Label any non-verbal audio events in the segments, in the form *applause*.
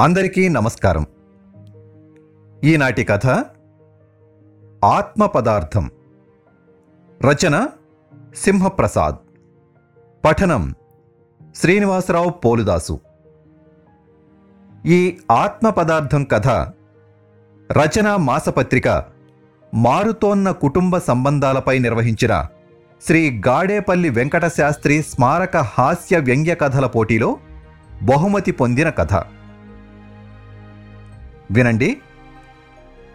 అందరికీ నమస్కారం. ఈనాటి కథ ఆత్మ పదార్థం రచన సింహప్రసాద్. పఠనం శ్రీనివాసరావు పోలుదాసు. ఈ ఆత్మ పదార్థం కథ రచన మాసపత్రిక మారుతోన్న కుటుంబ సంబంధాలపై నిర్వహించిన శ్రీ గాడేపల్లి వెంకటశాస్త్రి స్మారక హాస్య వ్యంగ్య కథల పోటీలో బహుమతి పొందిన కథ. వినండి.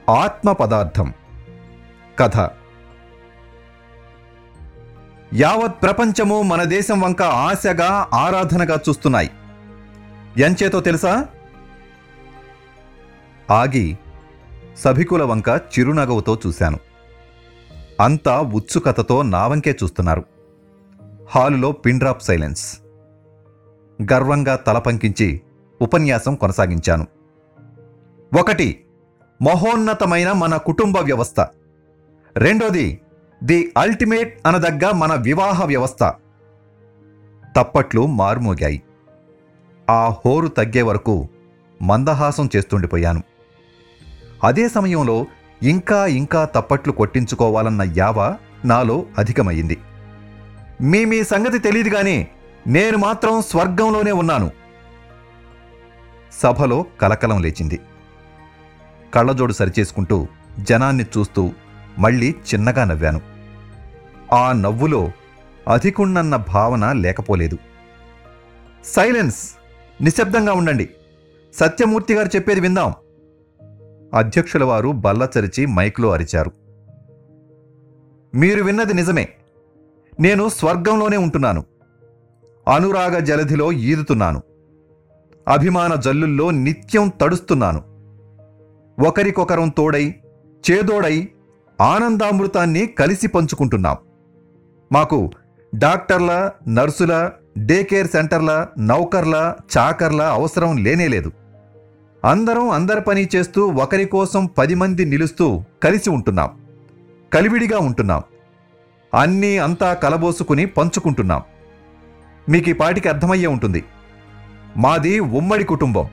ఆత్మ పదార్థం కథ. యావత్ ప్రపంచము మన దేశం వంక ఆశగా ఆరాధనగా చూస్తున్నాయి. ఎంచేతో తెలుసా? ఆగి సభికుల వంక చిరునగవుతో చూశాను. అంతా ఉత్సుకతతో నా వంకే చూస్తున్నారు. హాలులో పిండ్రాప్ సైలెన్స్. గర్వంగా తల పంకించి ఉపన్యాసం కొనసాగించాను. ఒకటి మహోన్నతమైన మన కుటుంబ వ్యవస్థ. రెండోది ది అల్టిమేట్ అనదగ్గ మన వివాహ వ్యవస్థ. తప్పట్లు మారుమోగాయి. ఆ హోరు తగ్గే వరకు మందహాసం చేస్తుండిపోయాను. అదే సమయంలో ఇంకా ఇంకా తప్పట్లు కొట్టించుకోవాలన్న యావ నాలో అధికమయ్యింది. మీ మీ సంగతి తెలియదు గాని నేను మాత్రం స్వర్గంలోనే ఉన్నాను. సభలో కలకలం లేచింది. కళ్ళజోడు సరిచేసుకుంటూ జనాన్ని చూస్తూ మళ్ళీ చిన్నగా నవ్వాను. ఆ నవ్వులో అధికుణ్ణన్న భావన లేకపోలేదు. సైలెన్స్! నిశ్శబ్దంగా ఉండండి. సత్యమూర్తి గారు చెప్పేది విందాం. అధ్యక్షుల వారు బల్లచరిచి మైక్లో అరిచారు. మీరు విన్నది నిజమే. నేను స్వర్గంలోనే ఉంటున్నాను. అనురాగ జలధిలో ఈదుతున్నాను. అభిమాన జల్లుల్లో నిత్యం తడుస్తున్నాను. ఒకరికొకరం తోడై చేదోడై ఆనందామృతాన్ని కలిసి పంచుకుంటున్నాం. మాకు డాక్టర్ల నర్సుల డే కేర్ సెంటర్ల నౌకర్ల చాకర్ల అవసరం లేనేలేదు అందరం అందరి పని చేస్తూ ఒకరి కోసం పది మంది నిలుస్తూ కలిసి ఉంటున్నాం. కలివిడిగా ఉంటున్నాం. అన్నీ అంతా కలబోసుకుని పంచుకుంటున్నాం. మీకు ఈ పాటికి అర్థమయ్యే ఉంటుంది. మాది ఉమ్మడి కుటుంబం.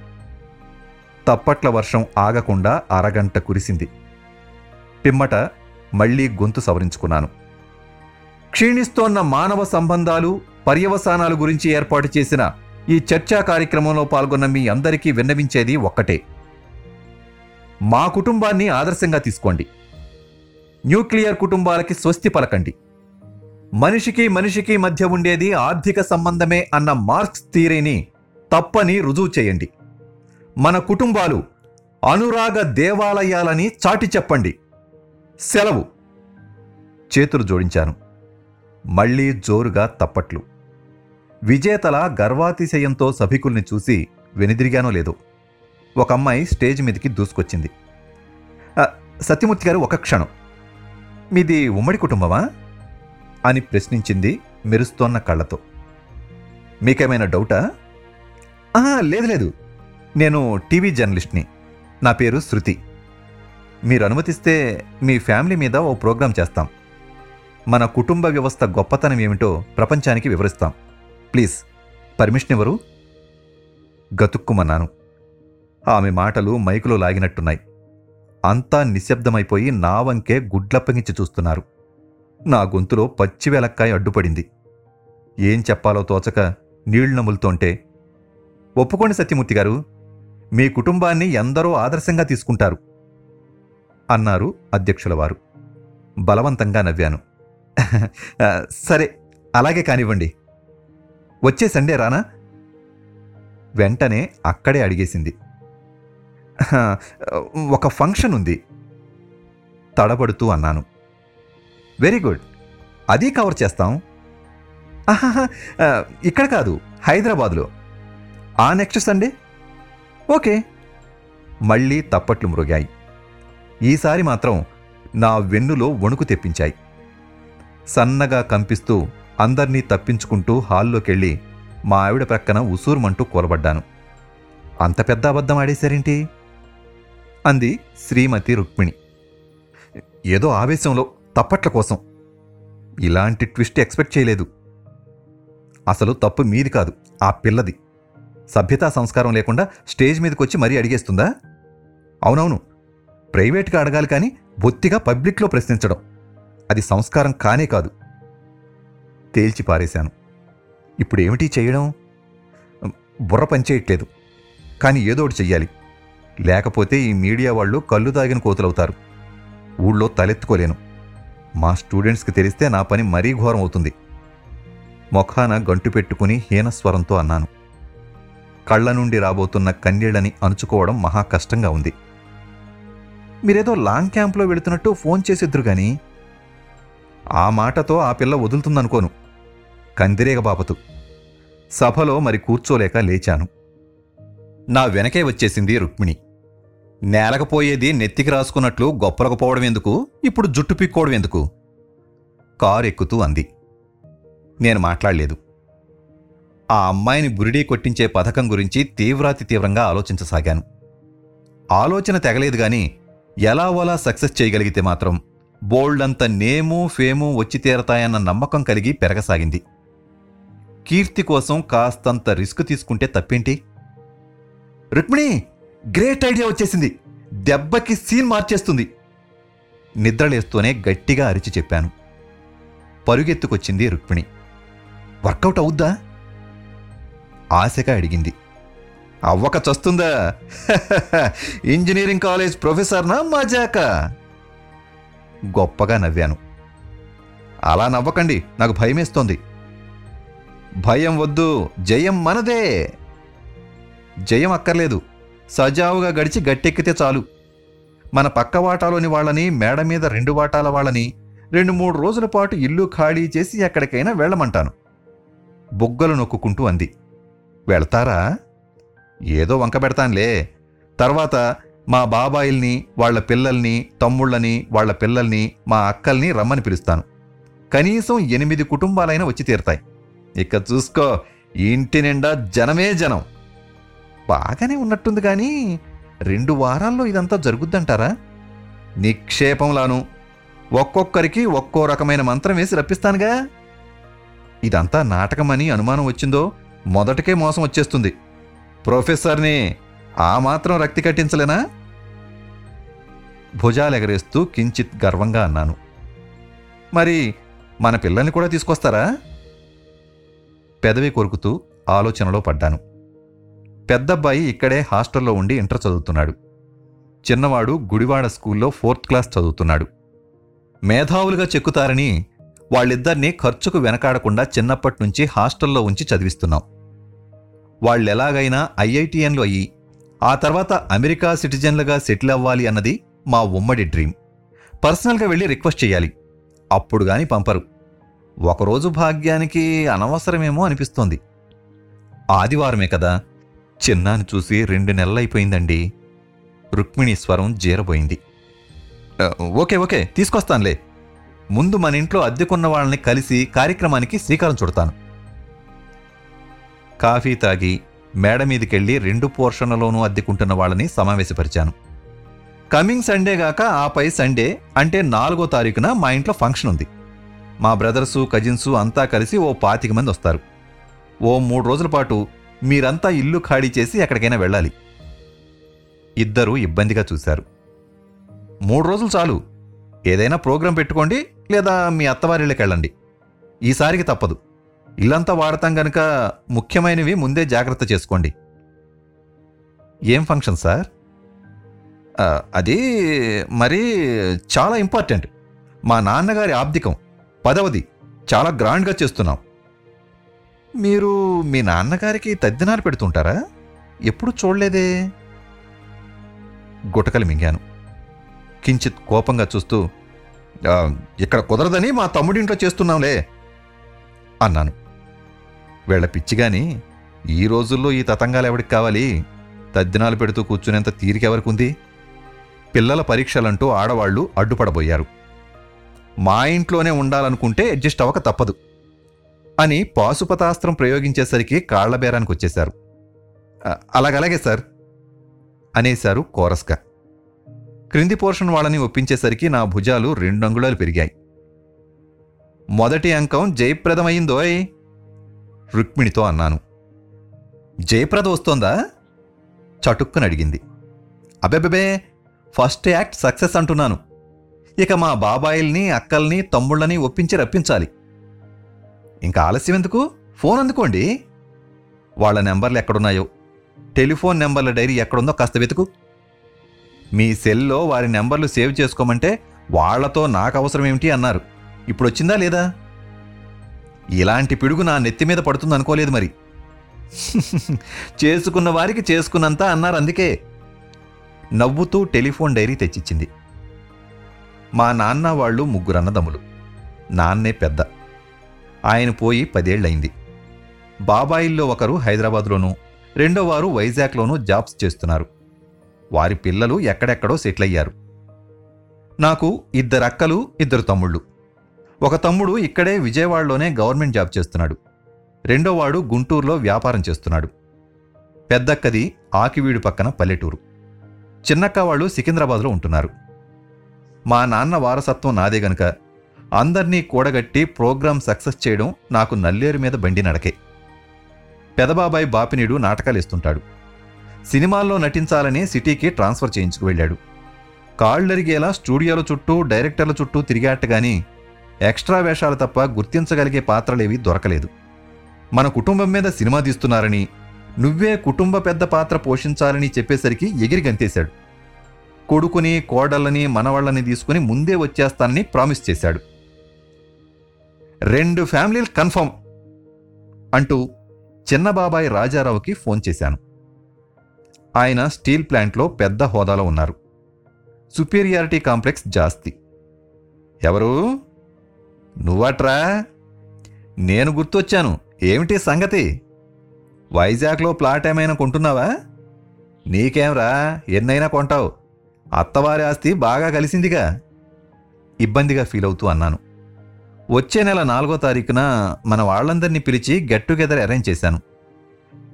తప్పట్ల వర్షం ఆగకుండా అరగంట కురిసింది. పిమ్మట మళ్ళీ గొంతు సవరించుకున్నాను. క్షీణిస్తోన్న మానవ సంబంధాలు పర్యవసానాలు గురించి ఏర్పాటు చేసిన ఈ చర్చా కార్యక్రమంలో పాల్గొన్న మీ అందరికీ విన్నవించేది ఒక్కటే. మా కుటుంబాన్ని ఆదర్శంగా తీసుకోండి. న్యూక్లియర్ కుటుంబాలకి స్వస్తి పలకండి. మనిషికి మనిషికి మధ్య ఉండేది ఆర్థిక సంబంధమే అన్న మార్క్స్ థీరీని తప్పని రుజువు చేయండి. మన కుటుంబాలు అనురాగ దేవాలయాలని చాటి చెప్పండి. సెలవు. చేతులు జోడించాను. మళ్ళీ జోరుగా తప్పట్లు. విజేతల గర్వాతిశయంతో సభికుల్ని చూసి వెనుదిరిగానో లేదో. ఒక అమ్మాయి స్టేజ్ మీదకి దూసుకొచ్చింది. సత్యమూర్తి గారు ఒక క్షణం. మీది ఉమ్మడి కుటుంబమా? అని ప్రశ్నించింది మెరుస్తోన్న కళ్ళతో. మీకేమైనా డౌటా? లేదు లేదు. నేను టీవీ జర్నలిస్ట్ని. నా పేరు శృతి. మీరు అనుమతిస్తే మీ ఫ్యామిలీ మీద ఓ ప్రోగ్రాం చేస్తాం. మన కుటుంబ వ్యవస్థ గొప్పతనం ఏమిటో ప్రపంచానికి వివరిస్తాం. ప్లీజ్ పర్మిషన్ ఎవరు గతుక్కుమన్నాను. ఆమె మాటలు మైకులో లాగినట్టున్నాయి. అంతా నిశ్శబ్దమైపోయి నా వంకే గుడ్లప్పగించి చూస్తున్నారు. నా గొంతులో పచ్చి వెలక్కాయ అడ్డుపడింది. ఏం చెప్పాలో తోచక నీళ్ళు నములుతోంటే ఒప్పుకోండి సత్యమూర్తి గారు మీ కుటుంబాన్ని ఎందరో ఆదర్శంగా తీసుకుంటారు అన్నారు అధ్యక్షుల వారు బలవంతంగా నవ్వాను. *laughs* సరే అలాగే కానివ్వండి. వచ్చే సండే రానా? వెంటనే అక్కడే అడిగేసింది. *laughs* ఒక ఫంక్షన్ ఉంది. తడబడుతూ అన్నాను. Very good. అది కవర్ చేస్తాం. *laughs* ఇక్కడ కాదు హైదరాబాద్లో. ఆ నెక్స్ట్ సండే? ఓకే. మళ్ళీ తప్పట్లు మృగాయి ఈసారి మాత్రం నా వెన్నులో వణుకు తెప్పించాయి. సన్నగా కంపిస్తూ అందర్నీ తప్పించుకుంటూ హాల్లోకెళ్ళి మా ఆవిడ ప్రక్కన ఉసూరుమంటూ కూలబడ్డాను. అంత పెద్ద అబద్ధం ఆడేశారేంటి? అంది శ్రీమతి రుక్మిణి. ఏదో ఆవేశంలో తప్పట్ల కోసం. ఇలాంటి ట్విస్ట్ ఎక్స్పెక్ట్ చేయలేదు. అసలు తప్పు మీది కాదు ఆ పిల్లది. సభ్యతా సంస్కారం లేకుండా స్టేజ్ మీదకి వచ్చి మరీ అడిగేస్తుందా? అవునవును. ప్రైవేట్గా అడగాలి కానీ బొత్తిగా పబ్లిక్లో ప్రశ్నించడం. అది సంస్కారం కానే కాదు. తేల్చి పారేశాను. ఇప్పుడు ఏమిటి చేయడం? బుర్ర పనిచేయట్లేదు కానీ ఏదో ఒకటి చెయ్యాలి. లేకపోతే ఈ మీడియా వాళ్ళు కళ్ళు తాగిన కోతులవుతారు. ఊళ్ళో తలెత్తుకోలేను. మా స్టూడెంట్స్కి తెలిస్తే నా పని మరీ ఘోరం అవుతుంది మొఖాన గంటు పెట్టుకుని హీనస్వరంతో అన్నాను. కళ్ళ నుండి రాబోతున్న కన్నీళ్ళని అణుచుకోవడం మహా కష్టంగా ఉంది. మీరేదో లాంగ్ క్యాంప్లో వెళుతున్నట్టు ఫోన్ చేసిద్దురు గాని. ఆ మాటతో ఆ పిల్ల వదులుతుందనుకోను. కందిరేగ బాపతు. సభలో మరి కూర్చోలేక లేచాను. నా వెనకే వచ్చేసింది రుక్మిణి. నేలకపోయేది నెత్తికి రాసుకున్నట్లు గొప్పలకపోవడం ఎందుకు? ఇప్పుడు జుట్టు పిక్కోవడం ఎందుకు? కారు ఎక్కుతూ అంది. నేను మాట్లాడలేదు. ఆ అమ్మాయిని బురిడీ కొట్టించే పథకం గురించి తీవ్రాతి తీవ్రంగా ఆలోచించసాగాను. ఆలోచన తెగలేదు గాని ఎలా సక్సెస్ చేయగలిగితే మాత్రం బోల్డంత నేము ఫేము వచ్చి తీరతాయన్న నమ్మకం కలిగి పెరగసాగింది. కీర్తి కోసం కాస్తంత రిస్క్ తీసుకుంటే తప్పేంటి? రుక్మిణి గ్రేట్ ఐడియా వచ్చేసింది. దెబ్బకి సీన్ మార్చేస్తుంది. నిద్రలేస్తూనే గట్టిగా అరిచి చెప్పాను. పరుగెత్తుకొచ్చింది రుక్మిణి. వర్కౌట్ అవుద్దా? ఆశగా అడిగింది. అవ్వక చస్తుందా? *laughs* Engineering college ప్రొఫెసర్నా మజాక? గొప్పగా నవ్వాను. అలా నవ్వకండి నాకు భయమేస్తోంది. భయం వద్దు జయం మనదే. జయం అక్కర్లేదు సజావుగా గడిచి గట్టెక్కితే చాలు. మన పక్క వాటాలోని వాళ్ళని మేడ మీద రెండు వాటాల వాళ్ళని రెండు మూడు రోజుల పాటు ఇల్లు ఖాళీ చేసి ఎక్కడికైనా వెళ్ళమంటాను. బొగ్గలు నొక్కుంటూ అంది. వెళ్తారా? ఏదో వంక పెడతానులే. తర్వాత మా బాబాయిల్ని వాళ్ళ పిల్లల్ని తమ్ముళ్ళని వాళ్ళ పిల్లల్ని మా అక్కల్ని రమ్మని పిలుస్తాను. కనీసం ఎనిమిది కుటుంబాలైనా వచ్చి తీరతాయి. ఇక చూసుకో ఇంటి నిండా జనమే జనం. బాగానే ఉన్నట్టుంది కానీ రెండు వారాల్లో ఇదంతా జరుగుద్దంటారా? నిక్షేపంలాను. ఒక్కొక్కరికి ఒక్కో రకమైన మంత్రం వేసి రప్పిస్తానుగా. ఇదంతా నాటకమని అనుమానం వచ్చిందో మొదటికే మోసం వచ్చేస్తుంది. ప్రొఫెసర్ని ఆ మాత్రం రక్తి కట్టించలేనా? భుజాలెగరేస్తూ కించిత్ గర్వంగా అన్నాను. మరి మన పిల్లల్ని కూడా తీసుకొస్తారా? పెదవి కొరుకుతూ ఆలోచనలో పడ్డాను. పెద్దబ్బాయి ఇక్కడే హాస్టల్లో ఉండి ఇంటర్ చదువుతున్నాడు. చిన్నవాడు గుడివాడ స్కూల్లో ఫోర్త్ క్లాస్ చదువుతున్నాడు. మేధావులుగా చెక్కుతారని వాళ్ళిద్దరినీ ఖర్చుకు వెనకాడకుండా చిన్నప్పటి నుంచి హాస్టల్లో ఉంచి చదివిస్తున్నాం. వాళ్ళెలాగైనా ఐఐటిఎన్లు అయ్యి ఆ తర్వాత అమెరికా సిటిజన్లుగా సెటిల్ అవ్వాలి అన్నది మా ఉమ్మడి డ్రీమ్. పర్సనల్గా వెళ్ళి రిక్వెస్ట్ చేయాలి. అప్పుడు గాని పంపరు. ఒకరోజు భాగ్యానికి అనవసరమేమో అనిపిస్తోంది. ఆదివారమే కదా. చిన్నాని చూసి రెండు నెలలైపోయిందండి. రుక్మిణి స్వరం జీరబోయింది. Okay okay తీసుకొస్తానులే. ముందు మన ఇంట్లో అద్దెకున్న వాళ్ళని కలిసి కార్యక్రమానికి శ్రీకారం చుడతాను. కాఫీ తాగి మేడ మీదికెళ్ళి రెండు పోర్షన్లలోనూ అద్దెకుంటున్న వాళ్ళని సమావేశపరిచాను. కమింగ్ సండే గాక ఆ పై సండే అంటే నాలుగో తారీఖున మా ఇంట్లో ఫంక్షన్ ఉంది మా బ్రదర్సు కజిన్సు అంతా కలిసి ఓ పాతిక మంది వస్తారు. ఓ మూడు రోజుల పాటు మీరంతా ఇల్లు ఖాళీ చేసి ఎక్కడికైనా వెళ్ళాలి. ఇద్దరూ ఇబ్బందిగా చూశారు. మూడు రోజులు చాలు. ఏదైనా ప్రోగ్రాం పెట్టుకోండి లేదా మీ అత్తవారిళ్ళకి వెళ్ళండి. ఈసారికి తప్పదు. ఇల్లంతా వాడతాం గనక ముఖ్యమైనవి ముందే జాగ్రత్త చేసుకోండి. ఏం ఫంక్షన్ సార్? అది మరి చాలా ఇంపార్టెంట్. మా నాన్నగారి ఆబ్దికం. పదవది చాలా గ్రాండ్గా చేస్తున్నాం. మీరు మీ నాన్నగారికి తద్దినాలు పెడుతుంటారా? ఎప్పుడు చూడలేదే? గుటకలు మింగాను. కించిత్ కోపంగా చూస్తూ ఇక్కడ కుదరదని మా తమ్ముడింట్లో చేస్తున్నాంలే అన్నాను. వీళ్ళ పిచ్చిగాని ఈ రోజుల్లో ఈ తతంగాలు ఎవడికి కావాలి? తద్దినాలు పెడుతూ కూర్చునేంత తీరికెవరికి ఉంది పిల్లల పరీక్షలంటూ ఆడవాళ్ళు అడ్డుపడబోయారు. మా ఇంట్లోనే ఉండాలనుకుంటే అడ్జస్ట్ అవ్వక తప్పదు అని పాశుపతాస్త్రం ప్రయోగించేసరికి కాళ్ళ బేరానికి వచ్చేశారు అలాగలాగే సార్ అనేశారు కోరస్గా క్రింది పోర్షన్ వాళ్ళని ఒప్పించేసరికి నా భుజాలు రెండు అంగుళాలు పెరిగాయి. మొదటి అంకం జయప్రదమైందోయ్ రుక్మిణితో అన్నాను. జయప్రద వస్తోందా చటుక్కుని అడిగింది. అబెబెబే ఫస్ట్ యాక్ట్ సక్సెస్ అంటున్నాను. ఇక మా బాబాయిల్ని అక్కల్ని తమ్ముళ్ళని ఒప్పించి రప్పించాలి. ఇంకా ఆలస్యం ఎందుకు? ఫోన్ అందుకోండి. వాళ్ళ నెంబర్లు ఎక్కడున్నాయో? టెలిఫోన్ నెంబర్ల డైరీ ఎక్కడుందో కాస్త వెతుకు. మీ సెల్లో వారి నెంబర్లు సేవ్ చేసుకోమంటే వాళ్ళతో నాకు అవసరం ఏమిటి అన్నారు. ఇప్పుడు వచ్చిందా లేదా? ఇలాంటి పిడుగు నా నెత్తి మీద పడుతుంది అనుకోలేదు మరి. *laughs* చేసుకున్న వారికి చేసుకున్నంత అన్నారు అందుకే. నవ్వుతూ టెలిఫోన్ డైరీ తెచ్చిచ్చింది. మా నాన్న వాళ్ళు ముగ్గురు అన్నదమ్ములు. నాన్నే పెద్ద. ఆయన పోయి పదేళ్ళయింది బాబాయిల్లో ఒకరు హైదరాబాద్లోనూ రెండో వారు వైజాగ్లోనూ జాబ్స్ చేస్తున్నారు. వారి పిల్లలు ఎక్కడెక్కడో సెటిల్ అయ్యారు నాకు ఇద్దరు అక్కలు ఇద్దరు తమ్ముళ్ళు. ఒక తమ్ముడు ఇక్కడే విజయవాడలోనే గవర్నమెంట్ జాబ్ చేస్తున్నాడు. రెండోవాడు గుంటూరులో వ్యాపారం చేస్తున్నాడు. పెద్దక్కది ఆకివీడు పక్కన పల్లెటూరు. చిన్నక్క వాళ్ళు సికింద్రాబాద్లో ఉంటున్నారు. మా నాన్న వారసత్వం నాదే గనుక అందర్నీ కూడగట్టి ప్రోగ్రాం సక్సెస్ చేయడం నాకు నల్లేరు మీద బండి నడకే. పెదబాబాయ్ బాపినీడు నాటకాలు ఇస్తుంటాడు సినిమాల్లో నటించాలని సిటీకి ట్రాన్స్ఫర్ చేయించుకు వెళ్ళాడు. కాళ్ళరిగేలా స్టూడియోల చుట్టూ డైరెక్టర్ల చుట్టూ తిరిగాట ఎక్స్ట్రా వేషాలు తప్ప గుర్తించగలిగే పాత్రలేవి దొరకలేదు. మన కుటుంబం మీద సినిమా తీస్తున్నారని నువ్వే కుటుంబ పెద్ద పాత్ర పోషించాలని చెప్పేసరికి ఎగిరి గంతేశాడు. కొడుకుని కోడళ్ళని మనవాళ్ళని తీసుకుని ముందే వచ్చేస్తానని ప్రామిస్ చేశాడు. రెండు ఫ్యామిలీలు కన్ఫర్మ్ అంటూ చిన్నబాబాయ్ రాజారావుకి ఫోన్ చేశాను. ఆయన స్టీల్ ప్లాంట్లో పెద్ద హోదాలో ఉన్నారు. సుపీరియారిటీ కాంప్లెక్స్ జాస్తి. ఎవరు? నువ్వట్రా? నేను గుర్తొచ్చాను. ఏమిటి సంగతి? వైజాగ్లో ప్లాట్ ఏమైనా కొంటున్నావా? నీకేంరా ఎన్నైనా కొంటావు. అత్తవారి ఆస్తి బాగా కలిసిందిగా. ఇబ్బందిగా ఫీల్ అవుతూ అన్నాను. వచ్చే నెల నాలుగో తారీఖున మన వాళ్ళందరినీ పిలిచి గెట్ టుగెదర్ అరేంజ్ చేశాను.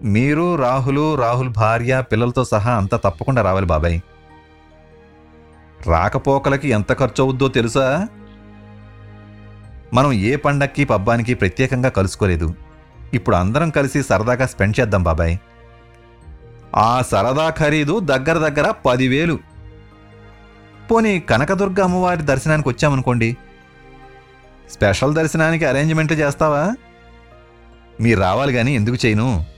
మీరు రాహులు రాహుల్ భార్య పిల్లలతో సహా అంతా తప్పకుండా రావాలి బాబాయ్. రాకపోకలకి ఎంత ఖర్చు అవుద్దో తెలుసా? మనం ఏ పండక్కి పబ్బానికి ప్రత్యేకంగా కలుసుకోలేదు. ఇప్పుడు అందరం కలిసి సరదాగా స్పెండ్ చేద్దాం బాబాయ్. ఆ సరదా ఖరీదు దగ్గర దగ్గర పదివేలు. పోనీ కనకదుర్గ అమ్మవారి దర్శనానికి వచ్చామనుకోండి. స్పెషల్ దర్శనానికి అరేంజ్మెంట్లు చేస్తావా? మీరు రావాలి కానీ ఎందుకు చేయను?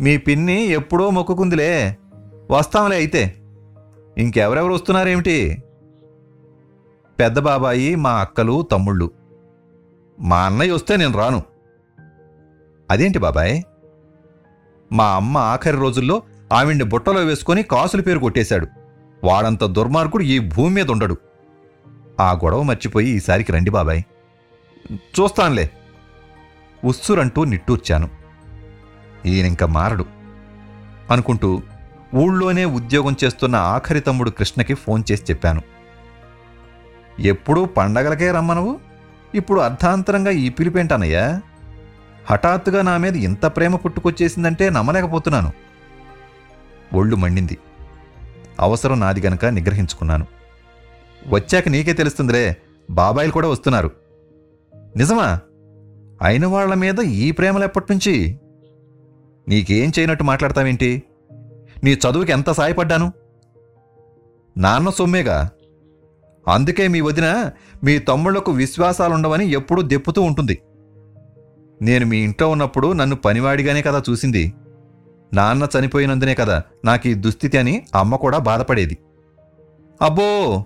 మీ పిన్ని ఎప్పుడో మొక్కుకుందిలే. వస్తాంలే అయితే. ఇంకెవరెవరు వస్తున్నారేమిటి? పెద్ద బాబాయి మా అక్కలు తమ్ముళ్ళు. మా అన్నయ్య వస్తే నేను రాను. అదేంటి బాబాయ్? మా అమ్మ ఆఖరి రోజుల్లో ఆవిడ్ని బుట్టలో వేసుకొని కాసుల పేరు కొట్టేశాడు. వాడంత దుర్మార్గుడు ఈ భూమి మీద ఉండడు. ఆ గొడవ మర్చిపోయి ఈసారికి రండి బాబాయ్. చూస్తానులే. ఉస్సురంటూ నిట్టూర్చాను. ఈయనింక మారడు అనుకుంటూ ఊళ్ళోనే ఉద్యోగం చేస్తున్న ఆఖరి తమ్ముడు కృష్ణకి ఫోన్ చేసి చెప్పాను. ఎప్పుడూ పండగలకే రమ్మనవు? ఇప్పుడు అర్ధాంతరంగా ఈ పిలిపేంటనయ్యా హఠాత్తుగా నా మీద ఇంత ప్రేమ పుట్టుకొచ్చేసిందంటే నమ్మలేకపోతున్నాను. ఒళ్ళు మండింది. అవసరం నాది గనక నిగ్రహించుకున్నాను. వచ్చాక నీకే తెలుస్తుందిలే బాబాయిలు కూడా వస్తున్నారు. నిజమా? అయిన వాళ్ళ మీద ఈ ప్రేమలు ఎప్పటినుంచి? నీకేం చేయనట్టు మాట్లాడతావేంటి? నీ చదువుకి ఎంత సాయపడ్డాను? నాన్న సొమ్మేగా. అందుకే మీ వదిన మీ తమ్ముళ్ళకు విశ్వాసాలుండవని ఎప్పుడూ దెప్పుతూ ఉంటుంది. నేను మీ ఇంట్లో ఉన్నప్పుడు నన్ను పనివాడిగానే కదా చూసింది. నాన్న చనిపోయినందునే కదా నాకు ఈ దుస్థితి అని అమ్మ కూడా బాధపడేది. అబ్బో!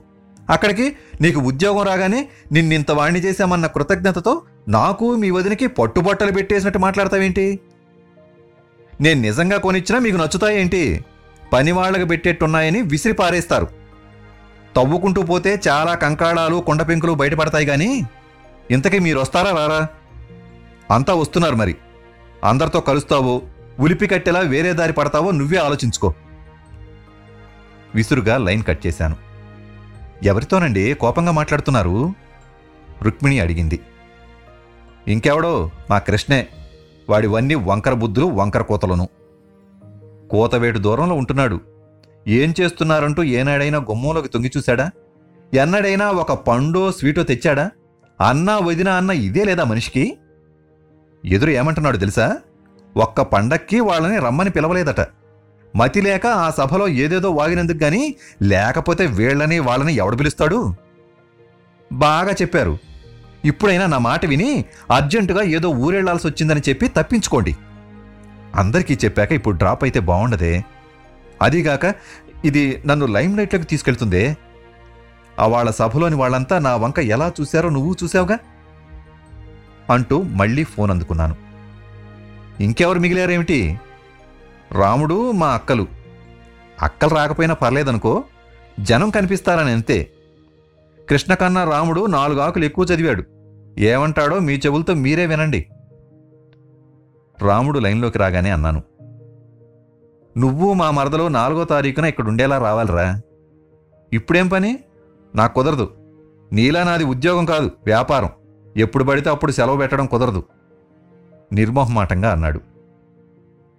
అక్కడికి నీకు ఉద్యోగం రాగానే నిన్నింత వాణ్ణి చేశామన్న కృతజ్ఞతతో నాకు మీ వదినకి పట్టుబట్టలు పెట్టేసినట్టు మాట్లాడతావేంటి? నేను నిజంగా కొనిచ్చినా మీకు నచ్చుతాయేంటి? పని వాళ్ళకి పెట్టేట్టున్నాయని విసిరి పారేస్తారు. తవ్వుకుంటూ పోతే చాలా కంకాళాలు కొండపెంకులు బయటపడతాయి కానీ ఇంతకీ మీరు వస్తారా రారా? అంతా వస్తున్నారు మరి. అందరితో కలుస్తావో ఉలిపి కట్టేలా వేరే దారి పడతావో నువ్వే ఆలోచించుకో. విసురుగా లైన్ కట్ చేశాను. ఎవరితోనండి కోపంగా మాట్లాడుతున్నారు? రుక్మిణి అడిగింది. ఇంకెవడో? మా కృష్ణే. వాడివన్నీ వంకర బుద్ధులు వంకర కోతలను. కోతవేటు దూరంలో ఉంటున్నాడు. ఏం చేస్తున్నారంటూ ఏనాడైనా గుమ్మంలోకి తొంగి చూశాడా? ఎన్నడైనా ఒక పండో స్వీటో తెచ్చాడా? అన్నా వదినా అన్న ఇదే లేదా మనిషికి? ఎదురు ఏమంటున్నాడు తెలుసా? ఒక్క పండక్కి వాళ్ళని రమ్మని పిలవలేదట. మతి లేక ఆ సభలో ఏదేదో వాగినందుకు గాని లేకపోతే వీళ్ళని వాళ్ళని ఎవడు పిలుస్తాడు? బాగా చెప్పారు. ఇప్పుడైనా నా మాట విని అర్జెంటుగా ఏదో ఊరెళ్ళాల్సి వచ్చిందని చెప్పి తప్పించుకోండి. అందరికీ చెప్పాక ఇప్పుడు డ్రాప్ అయితే బాగుండదే అదీగాక ఇది నన్ను లైమ్ లైట్లోకి తీసుకెళ్తుందే. ఆ వాళ్ళ సభలోని వాళ్ళంతా నా వంక ఎలా చూశారో నువ్వు చూసావుగా అంటూ మళ్ళీ ఫోన్ అందుకున్నాను. ఇంకెవరు మిగిలారేమిటి? రాముడు మా అక్కలు. అక్కలు రాకపోయినా పర్లేదనుకో జనం కనిపిస్తారని అంతే. కృష్ణ కన్నా రాముడు నాలుగు ఆకులు ఎక్కువ చదివాడు. ఏమంటాడో మీ చెవులతో మీరే వినండి. రాముడు లైన్లోకి రాగానే అన్నాను నువ్వు మా మరదలో నాలుగో తారీఖున ఇక్కడ ఉండేలా రావాలిరా. ఇప్పుడేం పని? నాకు కుదరదు. నీలా నాది ఉద్యోగం కాదు వ్యాపారం. ఎప్పుడు పడితే అప్పుడు సెలవు పెట్టడం కుదరదు. నిర్మోహమాటంగా అన్నాడు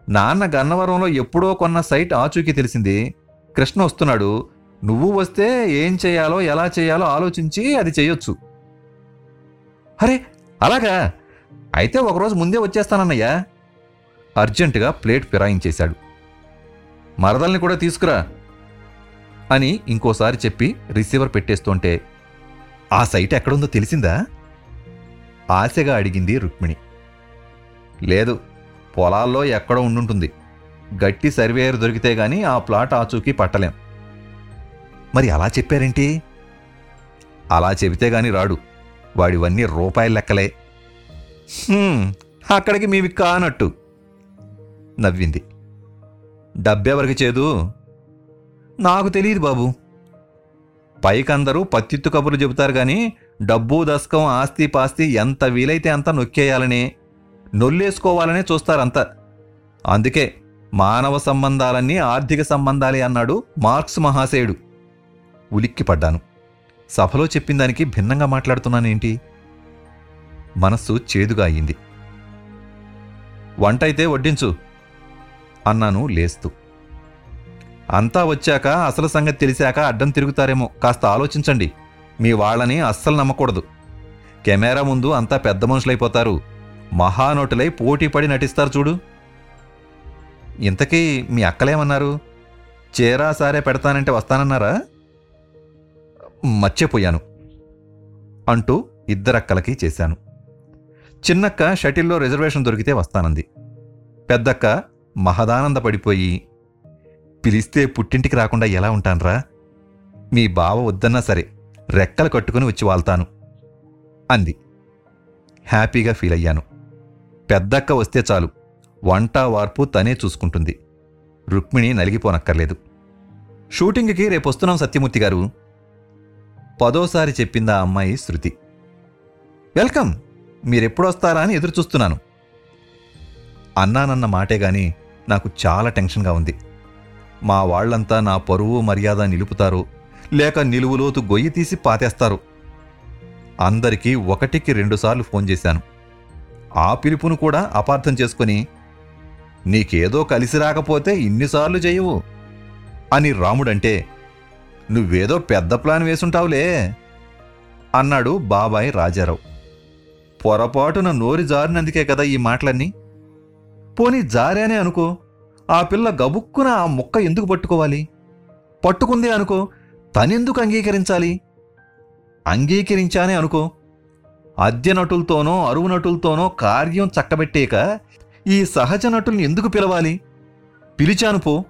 నాన్న గన్నవరంలో ఎప్పుడో కొన్న సైట్ ఆచూకీ తెలిసింది. కృష్ణ వస్తున్నాడు నువ్వు వస్తే ఏం చేయాలో ఎలా చేయాలో ఆలోచించి అది చేయొచ్చు. అరే అలాగా? అయితే ఒకరోజు ముందే వచ్చేస్తానన్నయ్యా. అర్జెంటుగా ప్లేట్ ఫిరాయించేశాడు. మరదల్ని కూడా తీసుకురా అని ఇంకోసారి చెప్పి రిసీవర్ పెట్టేస్తుంటే ఆ సైట్ ఎక్కడుందో తెలిసిందా? ఆశగా అడిగింది రుక్మిణి. లేదు పొలాల్లో ఎక్కడో ఉండుంటుంది. గట్టి సర్వేయర్ దొరికితే గాని ఆ ప్లాట్ ఆచూకీ పట్టలేం. మరి అలా చెప్పారేంటి? అలా చెబితే గాని రాడు. వాడివన్నీ రూపాయల లెక్కలే. అక్కడికి మీవి కానట్టు నవ్వింది. డబ్బెవరికి చేదు? నాకు తెలియదు బాబు. పైకందరూ పత్తిత్తు కబుర్లు చెబుతారు కానీ డబ్బు దశకం ఆస్తి పాస్తి ఎంత వీలైతే అంత నొక్కేయాలని నొల్లేసుకోవాలనే చూస్తారంతా. అందుకే మానవ సంబంధాలన్నీ ఆర్థిక సంబంధాలే అన్నాడు మార్క్స్ మహాశయుడు. ఉలిక్కి పడ్డాను సభలో చెప్పిన దానికి భిన్నంగా మాట్లాడుతున్నానేంటి? మనస్సు చేదుగా అయింది. వంటైతే వడ్డించు అన్నాను లేస్తూ. అంతా వచ్చాక అసలు సంగతి తెలిసాక అడ్డం తిరుగుతారేమో కాస్త ఆలోచించండి. మీ వాళ్ళని అస్సలు నమ్మకూడదు. కెమెరా ముందు అంతా పెద్ద మనుషులైపోతారు. మహానటులై పోటీ పడి నటిస్తారు చూడు. ఇంతకీ మీ అక్కలేమన్నారు? చీరా సారే పెడతానంటే వస్తానన్నారా? మర్చిపోయాను అంటూ ఇద్దరక్కలకి చేశాను. చిన్నక్క షటిల్లో రిజర్వేషన్ దొరికితే వస్తానంది. పెద్దక్క మహదానంద పడిపోయి పిలిస్తే పుట్టింటికి రాకుండా ఎలా ఉంటాన్రా? మీ బావ వద్దన్నా సరే రెక్కలు కట్టుకుని వచ్చి వాళ్తాను అంది. హ్యాపీగా ఫీల్ అయ్యాను పెద్దక్క వస్తే చాలు వంట వార్పు తనే చూసుకుంటుంది. రుక్మిణి నలిగిపోనక్కర్లేదు. షూటింగ్కి రేపు వస్తున్నాం సత్యమూర్తి గారు. పదోసారి చెప్పింది ఆ అమ్మాయి శృతి. వెల్కమ్. మీరెప్పుడొస్తారా అని ఎదురు చూస్తున్నాను అన్నానన్న మాటే గాని నాకు చాలా టెన్షన్గా ఉంది. మా వాళ్ళంతా నా పరువు మర్యాద నిలుపుతారు లేక నిలువులోతు గొయ్యి తీసి పాతేస్తారు. అందరికీ ఒకటికి రెండుసార్లు ఫోన్ చేశాను. ఆ పిలుపును కూడా అపార్థం చేసుకొని నీకేదో కలిసి రాకపోతే ఇన్నిసార్లు చేయవు అని రాముడంటే నువ్వేదో పెద్ద ప్లాన్ వేసుంటావులే అన్నాడు బాబాయ్ రాజారావు. పొరపాటున నోరి జారినందుకే కదా ఈ మాటలన్నీ. పోనీ జారానే అనుకో ఆ పిల్ల గబుక్కున ఆ ముక్క ఎందుకు పట్టుకోవాలి? పట్టుకుందే అనుకో తనెందుకు అంగీకరించాలి? అంగీకరించానే అనుకో అద్దె నటులతోనో అరువు నటులతోనో కార్యం చక్కబెట్టేక ఈ సహజ నటుల్ని ఎందుకు పిలవాలి? పిలిచాను పో.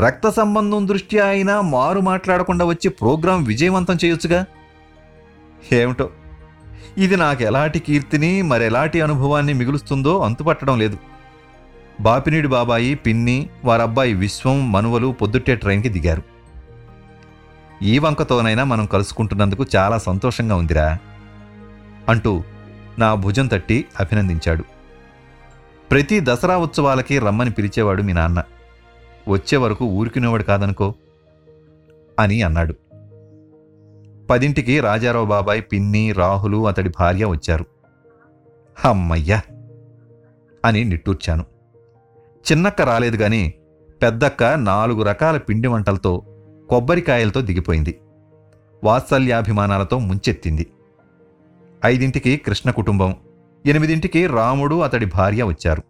రక్త సంబంధం దృష్ట్యా అయినా మారు మాట్లాడకుండా వచ్చి ప్రోగ్రాం విజయవంతం చేయొచ్చుగా? ఏమిటో? ఇది నాకు ఎలాంటి కీర్తిని మరెలాంటి అనుభవాన్ని మిగులుస్తుందో అంతుపట్టడం లేదు. బాపినీడి బాబాయి పిన్ని వారబ్బాయి విశ్వం మనువలు పొద్దుట్టే ట్రైన్కి దిగారు. ఈ వంకతోనైనా మనం కలుసుకుంటున్నందుకు చాలా సంతోషంగా ఉందిరా అంటూ నా భుజం తట్టి అభినందించాడు. ప్రతి దసరా ఉత్సవాలకి రమ్మని పిలిచేవాడు మీ నాన్న. వచ్చే వరకు ఊరికినేవాడు కాదనుకో అని అన్నాడు. పదింటికి రాజారావు బాబాయ్ పిన్ని రాహులు అతడి భార్య వచ్చారు. అమ్మయ్యా! అని నిట్టూర్చాను. చిన్నక్క రాలేదు గాని పెద్దక్క నాలుగు రకాల పిండి వంటలతో కొబ్బరికాయలతో దిగిపోయింది. వాత్సల్యాభిమానాలతో ముంచెత్తింది. ఐదింటికి కృష్ణ కుటుంబం ఎనిమిదింటికి రాముడు అతడి భార్య వచ్చారు.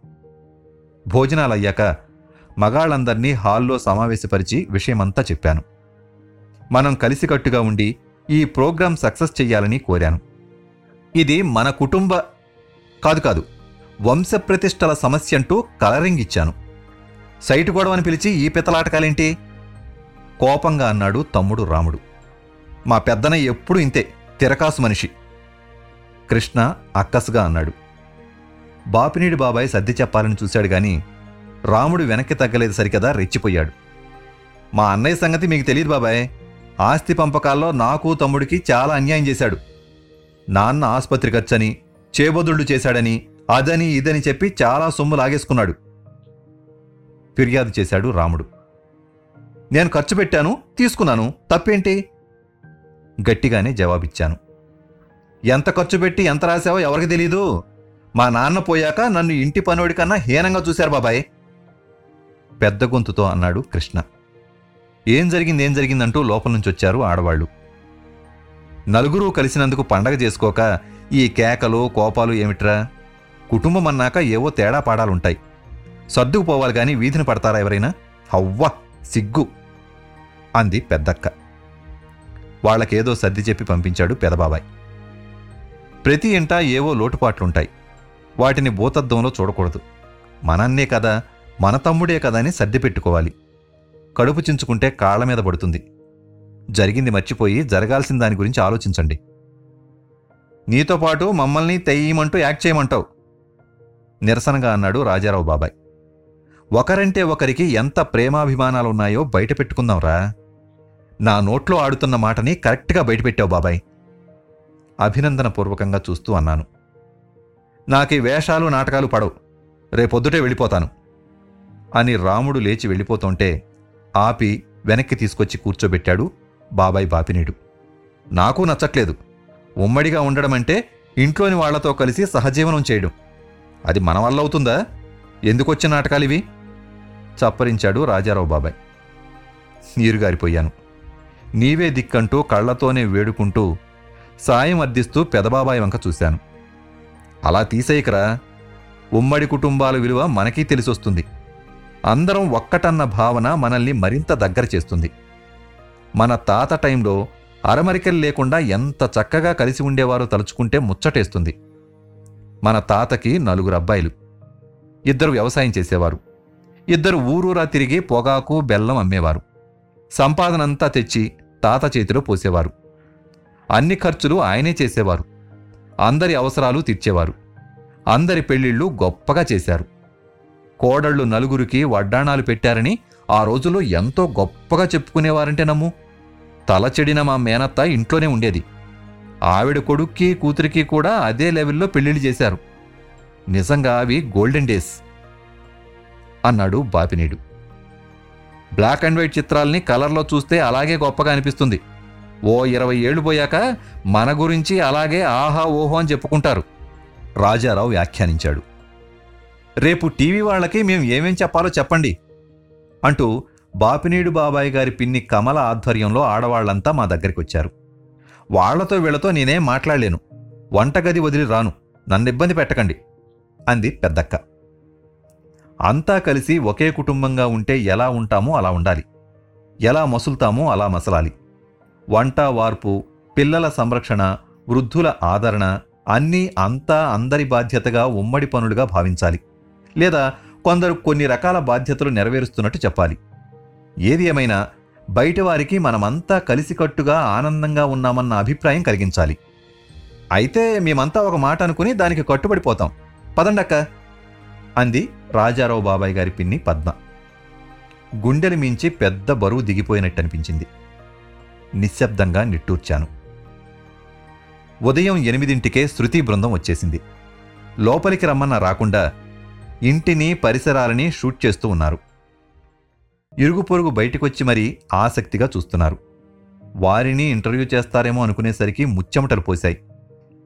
భోజనాలయ్యాక మగాళ్ళందర్నీ హాల్లో సమావేశపరిచి విషయమంతా చెప్పాను. మనం కలిసికట్టుగా ఉండి ఈ ప్రోగ్రాం సక్సెస్ చెయ్యాలని కోరాను. ఇది మన కుటుంబ కాదు కాదు వంశప్రతిష్టల సమస్య అంటూ కలరింగ్ ఇచ్చాను. సైటు గొడవని పిలిచి ఈ పితలాటకాలేంటి? కోపంగా అన్నాడు తమ్ముడు రాముడు. మా పెద్దన ఎప్పుడు ఇంతే తిరకాసు మనిషి. కృష్ణ అక్కసుగా అన్నాడు. బాపినీడి బాబాయ్ సర్ది చెప్పాలని చూశాడు కానీ రాముడు వెనక్కి తగ్గలేదు సరికదా రెచ్చిపోయాడు. మా అన్నయ్య సంగతి మీకు తెలియదు బాబాయ్. ఆస్తి పంపకాల్లో నాకు తమ్ముడికి చాలా అన్యాయం చేశాడు. నాన్న ఆసుపత్రి ఖర్చని చేబొదుళ్ళు చేశాడని అదని ఇదని చెప్పి చాలా సొమ్ము లాగేసుకున్నాడు. ఫిర్యాదు చేశాడు రాముడు. నేను ఖర్చు పెట్టాను తీసుకున్నాను తప్పేంటి? గట్టిగానే జవాబిచ్చాను. ఎంత ఖర్చు పెట్టి ఎంత రాశావో ఎవరికి తెలీదు. మా నాన్న పోయాక నన్ను ఇంటి పనోడి కన్నా హీనంగా చూశారు బాబాయ్. పెద్ద గొంతుతో అన్నాడు కృష్ణ. ఏం జరిగింది ఏం జరిగిందంటూ లోపల నుంచి వచ్చారు ఆడవాళ్ళు నలుగురు కలిసినందుకు పండగ చేసుకోక ఈ కేకలు కోపాలు ఏమిట్రా? కుటుంబం అన్నాక ఏవో తేడా పాడాలుంటాయి. సర్దుకుపోవాలి కానీ వీధిని పడతారా ఎవరైనా? హవ్వ సిగ్గు అంది పెద్దక్క. వాళ్ళకేదో సర్ది చెప్పి పంపించాడు పెదబాబాయ్. ప్రతి ఇంట ఏవో లోటుపాట్లుంటాయి. వాటిని భూతద్దంలో చూడకూడదు. మనన్నే కదా మన తమ్ముడే కదా అని కడుపు చించుకుంటే కాళ్ళ మీద పడుతుంది. జరిగింది మర్చిపోయి జరగాల్సిన దాని గురించి ఆలోచించండి. నీతో పాటు మమ్మల్ని తెయ్యమంటూ యాక్ట్ చేయమంటావు. నిరసనగా అన్నాడు రాజారావు బాబాయ్. ఒకరంటే ఒకరికి ఎంత ప్రేమాభిమానాలున్నాయో బయట పెట్టుకుందాంరా నా నోట్లో ఆడుతున్న మాటని కరెక్ట్గా బయటపెట్టావు బాబాయ్. అభినందన పూర్వకంగా చూస్తూ అన్నాను. నాకు ఈ వేషాలు నాటకాలు పడవు. రేపొద్దుటే వెళ్ళిపోతాను. అని రాముడు లేచి వెళ్ళిపోతుంటే ఆపి వెనక్కి తీసుకొచ్చి కూర్చోబెట్టాడు బాబాయ్ బాపినీడు. నాకు నచ్చట్లేదు. ఉమ్మడిగా ఉండడం అంటే ఇంట్లోని వాళ్ళతో కలిసి సహజీవనం చేయడం. అది మన వల్ల అవుతుందా? ఎందుకొచ్చే నాటకాలివి? చప్పరించాడు రాజారావు బాబాయ్. నీరుగారిపోయాను నీవే దిక్కంటూ కళ్ళతోనే వేడుకుంటూ సాయం అర్థిస్తూ పెదబాబాయి వంక చూశాను. అలా తీసేయకరా. ఉమ్మడి కుటుంబాల విలువ మనకీ తెలిసొస్తుంది. అందరం ఒక్కటన్న భావన మనల్ని మరింత దగ్గర చేస్తుంది. మన తాత టైంలో అరమరికలు లేకుండా ఎంత చక్కగా కలిసి ఉండేవారో తలుచుకుంటే ముచ్చటేస్తుంది. మన తాతకి నలుగురు అబ్బాయిలు. ఇద్దరు వ్యవసాయం చేసేవారు. ఇద్దరు ఊరూరా తిరిగి పొగాకు బెల్లం అమ్మేవారు. సంపాదనంతా తెచ్చి తాత చేతిలో పోసేవారు. అన్ని ఖర్చులు ఆయనే చేసేవారు. అందరి అవసరాలు తీర్చేవారు. అందరి పెళ్ళిళ్ళు గొప్పగా చేశారు. కోడళ్ళు నలుగురికి వడ్డాణాలు పెట్టారని ఆ రోజుల్లో ఎంతో గొప్పగా చెప్పుకునేవారంటే నమ్ము. తల చెడిన మా మేనత్త ఇంట్లోనే ఉండేది. ఆవిడ కొడుక్కి కూతురికి కూడా అదే లెవెల్లో పెళ్ళిళ్ళు చేశారు. నిజంగా అవి గోల్డెన్ డేస్ అన్నాడు బాపినీడు. బ్లాక్ అండ్ వైట్ చిత్రాల్ని కలర్లో చూస్తే అలాగే గొప్పగా అనిపిస్తుంది. ఓ ఇరవై ఏళ్ళు పోయాక మన గురించి అలాగే ఆహా ఓహో అని చెప్పుకుంటారు. రాజారావు వ్యాఖ్యానించాడు. రేపు టీవీ వాళ్ళకి మేము ఏమేం చెప్పాలో చెప్పండి అంటూ బాపినీడు బాబాయ్ గారి పిన్ని కమల ఆధ్వర్యంలో ఆడవాళ్ళంతా మా దగ్గరికి వచ్చారు. వాళ్ళతో వీళ్ళతో నేనేం మాట్లాడలేను. వంటగది వదిలి రాను నన్ను ఇబ్బంది పెట్టకండి అంది పెద్దక్క. అంతా కలిసి ఒకే కుటుంబంగా ఉంటే ఎలా ఉంటామో అలా ఉండాలి. ఎలా మసులుతామో అలా మసలాలి. వంట వార్పు పిల్లల సంరక్షణ వృద్ధుల ఆదరణ అన్నీ అంతా అందరి బాధ్యతగా ఉమ్మడి పనులుగా భావించాలి. లేదా కొందరు కొన్ని రకాల బాధ్యతలు నెరవేరుస్తున్నట్టు చెప్పాలి. ఏది ఏమైనా బయటవారికి మనమంతా కలిసికట్టుగా ఆనందంగా ఉన్నామన్న అభిప్రాయం కలిగించాలి. అయితే మేమంతా ఒక మాట అనుకుని దానికి కట్టుబడిపోతాం. పదండక్క. అంది రాజారావు బాబాయ్ గారి పిన్ని పద్మ. గుండెలు మించి పెద్ద బరువు దిగిపోయినట్టు అనిపించింది నిశ్శబ్దంగా నిట్టూర్చాను. ఉదయం ఎనిమిదింటికే శృతి బృందం వచ్చేసింది. లోపలికి రమ్మన్న రాకుండా ఇంటిని పరిసరాలని షూట్ చేస్తూ ఉన్నారు. ఇరుగు పొరుగు బయటికొచ్చి మరీ ఆసక్తిగా చూస్తున్నారు. వారిని ఇంటర్వ్యూ చేస్తారేమో అనుకునేసరికి ముచ్చెమటలు పోశాయి.